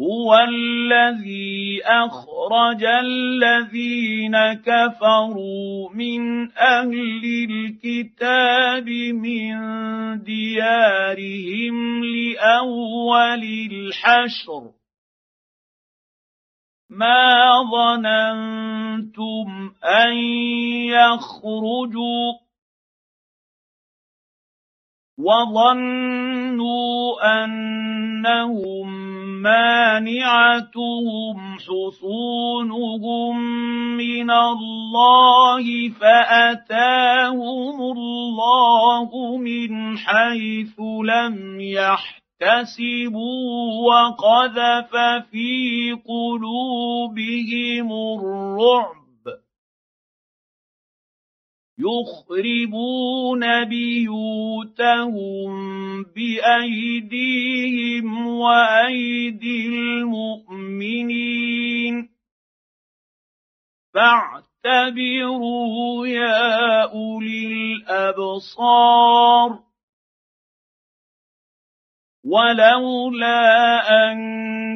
هو الذي اخرج الذين كفروا من أهل الكتاب من ديارهم لاول الحشر ما ظننتم ان يخرجوا وظنوا أنهم مانعتهم حصونهم من الله فأتاهم الله من حيث لم يحتسبوا وقذف في قلوبهم الرعب. يخربون بيوتهم بأيديهم وأيدي المؤمنين. فاعتبروا يا أولي الأبصار. ولولا أن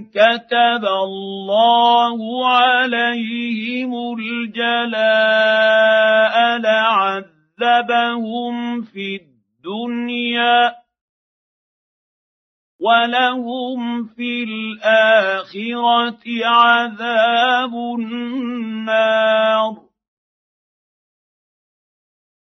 كتب الله عليهم الجلاء لعذبهم في الدنيا ولهم في الآخرة عذاب النار.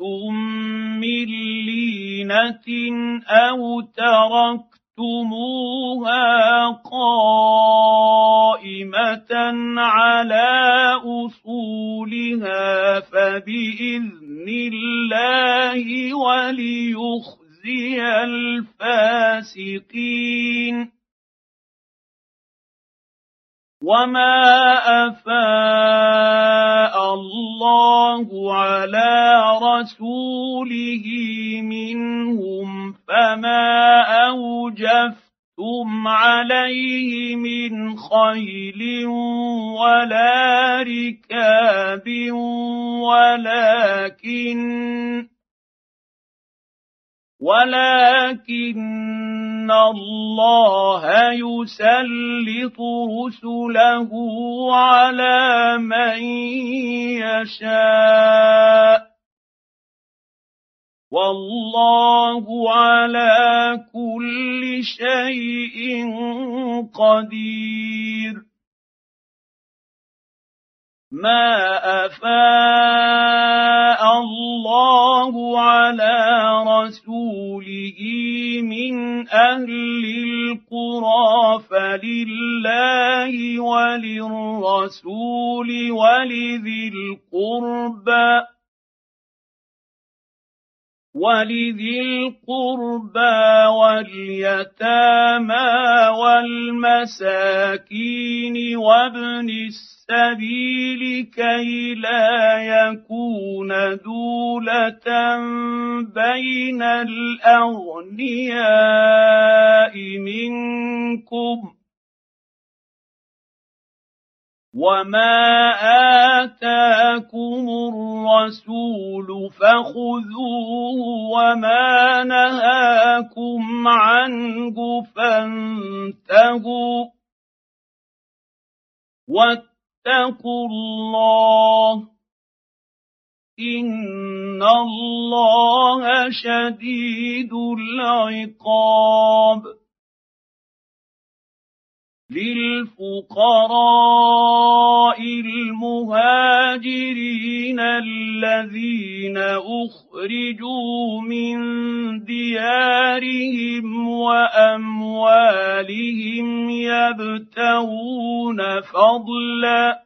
من لينة أو تركتموها قائمة على أصولها فبإذن الله وليخزي الفاسقين. وما افاء الله على رسوله منهم فما اوجفتم عليه من خيل ولا ركاب ولكن ولكن الله يسلط رسله على من يشاء. والله على كل شيء قدير. ما أفاء الله على رسوله فلله وللرسول ولذي القربى ولذي القربى واليتامى والمساكين وابن السبيل كي لا يكون دولة بين الأغنياء منكم وما اتاكم الرسول فخذوه وما نهاكم عنه فانتهوا واتقوا الله ان الله شديد العقاب للفقراء المهاجرين الذين أخرجوا من ديارهم وأموالهم يبتغون فضلا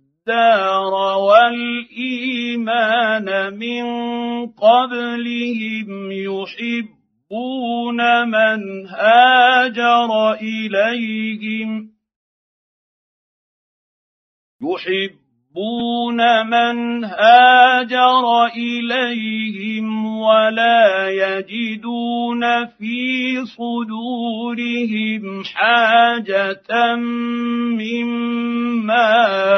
الدار والإيمان من قبلهم يحبون من هاجر إليهم يحبون من هاجر إليهم ولا يجدون في صدورهم حاجة مما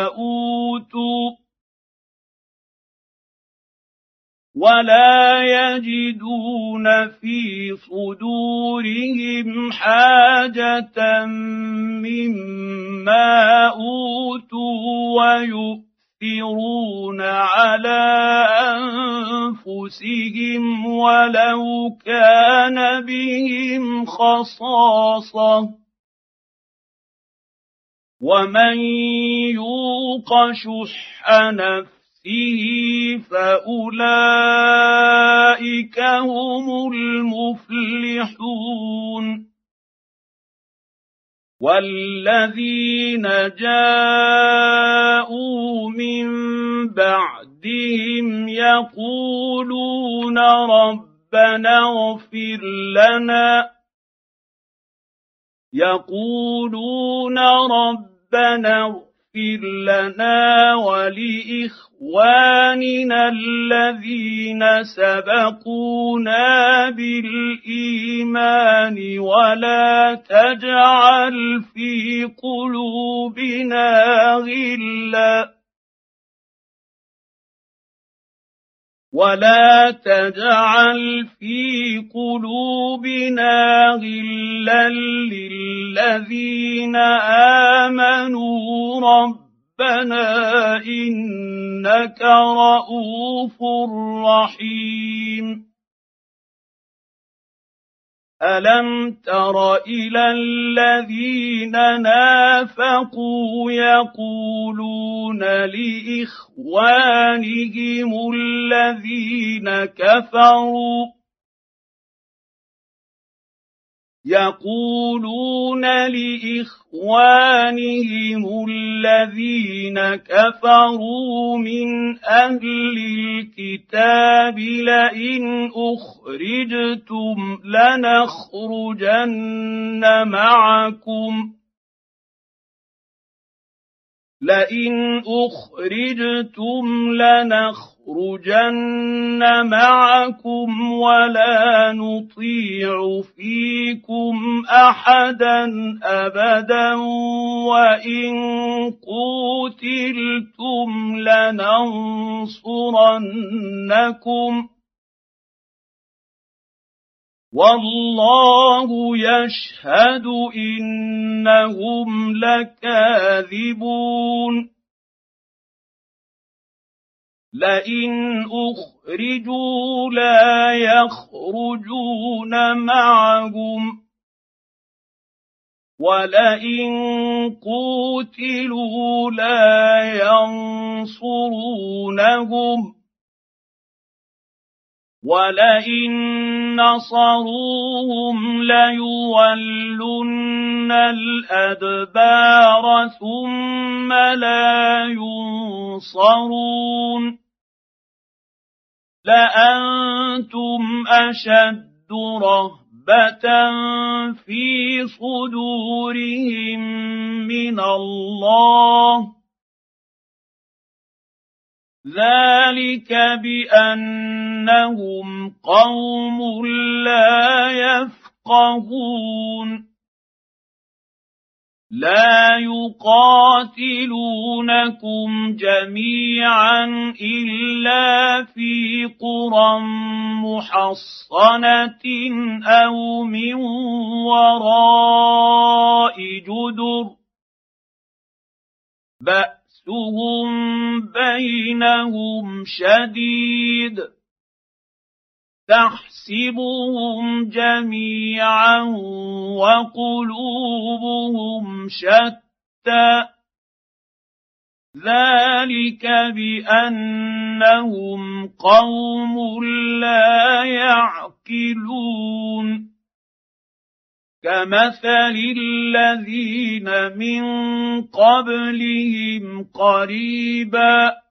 ولا يجدون في صدورهم حاجة مما أوتوا ويؤثرون على أنفسهم ولو كان بهم خصاصة. ومن يوق شح نفسه نفسه فأولئك هم المفلحون. والذين جاءوا من بعدهم يقولون ربنا اغفر لنا. يقولون ربنا اغفر لنا ولإخواننا اخواننا الذين سبقونا بالإيمان ولا تجعل في قلوبنا غلا. ولا تجعل في قلوبنا غلا للذين امنوا رب ربنا انك رءوف رحيم الم تر إلى الذين نافقوا يقولون لاخوانهم الذين كفروا يقولون لإخوانهم الذين كفروا من أهل الكتاب لئن أخرجتم لنخرجن معكم لئن أخرجتم لنخرجن معكم ولا نطيع فيكم أحدا أبدا وإن قوتلتم لننصرنكم والله يشهد إنهم لكاذبون. لئن أخرجوا لا يخرجون معهم ولئن قوتلوا لا ينصرونهم. ولئن نصروهم ليولن الادبار ثم لا ينصرون لانتم اشد رهبه في صدورهم من الله ذلك بانهم قوم لا يفقهون لا يقاتلونكم جميعا الا في قرى محصنه أو من وراء جدر باسهم بينهم شديد تحسبهم جميعا وقلوبهم شتى ذلك بانهم قوم لا يعقلون كمثل الذين من قبلهم قريبا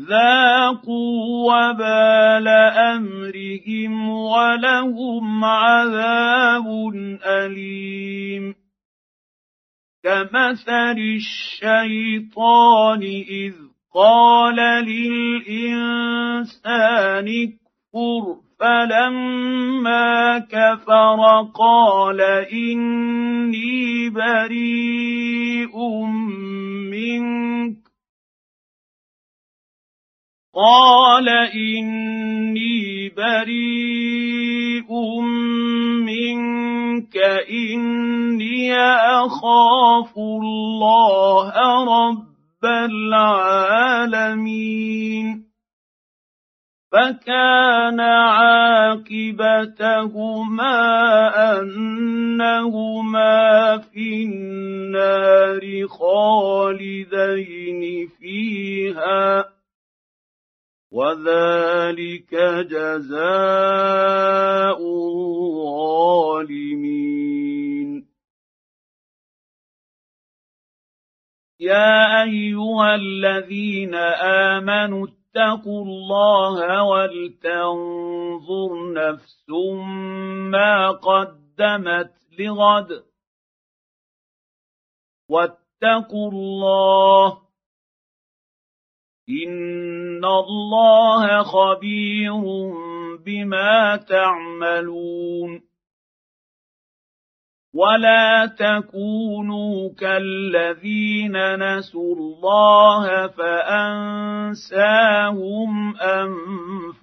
ذاقوا وبال امرهم ولهم عذاب اليم كمثل الشيطان اذ قال للانسان اكفر فلما كفر قال اني بريء منك قال اني بريء منك اني اخاف الله رب العالمين فكان عاقبتهما أنهما في النار خالدين فيها وذلك جزاء الظالمين. يا أيها الذين آمنوا اتقوا الله ولتنظر نفس ما قدمت لغد. واتقوا الله إن الله خبير بما تعملون. ولا تكونوا كالذين نسوا الله فانساهم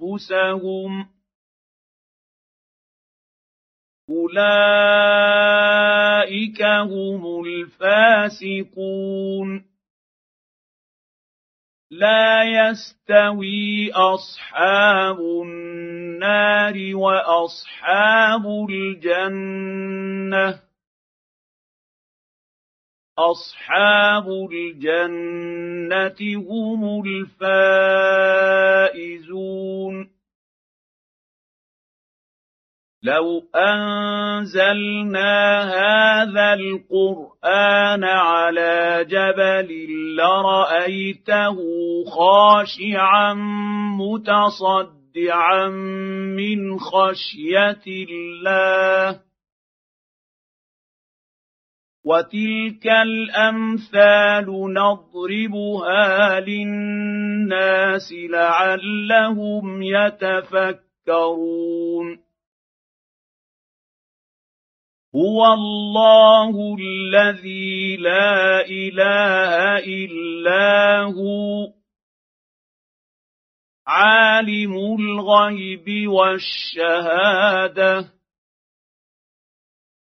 انفسهم اولئك هم الفاسقون لا يستوي أصحاب النار وأصحاب الجنة. أصحاب الجنة هم الفائزون. لو انزلنا هذا القران على جبل لرايته خاشعا متصدعا من خشيه الله وتلك الامثال نضربها للناس لعلهم يتفكرون هو الله الذي لا إله إلا هو عالم الغيب والشهادة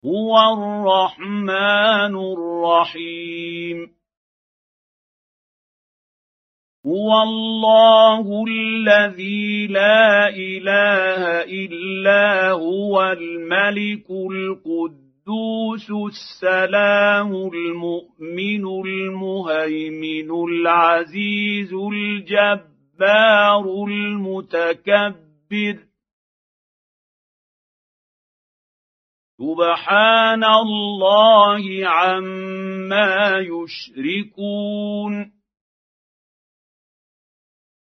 هو الرحمن الرحيم. هو الله الذي لا إله إلا هو الملك القدوس السلام المؤمن المهيمن العزيز الجبار المتكبر. سبحان الله عما يشركون.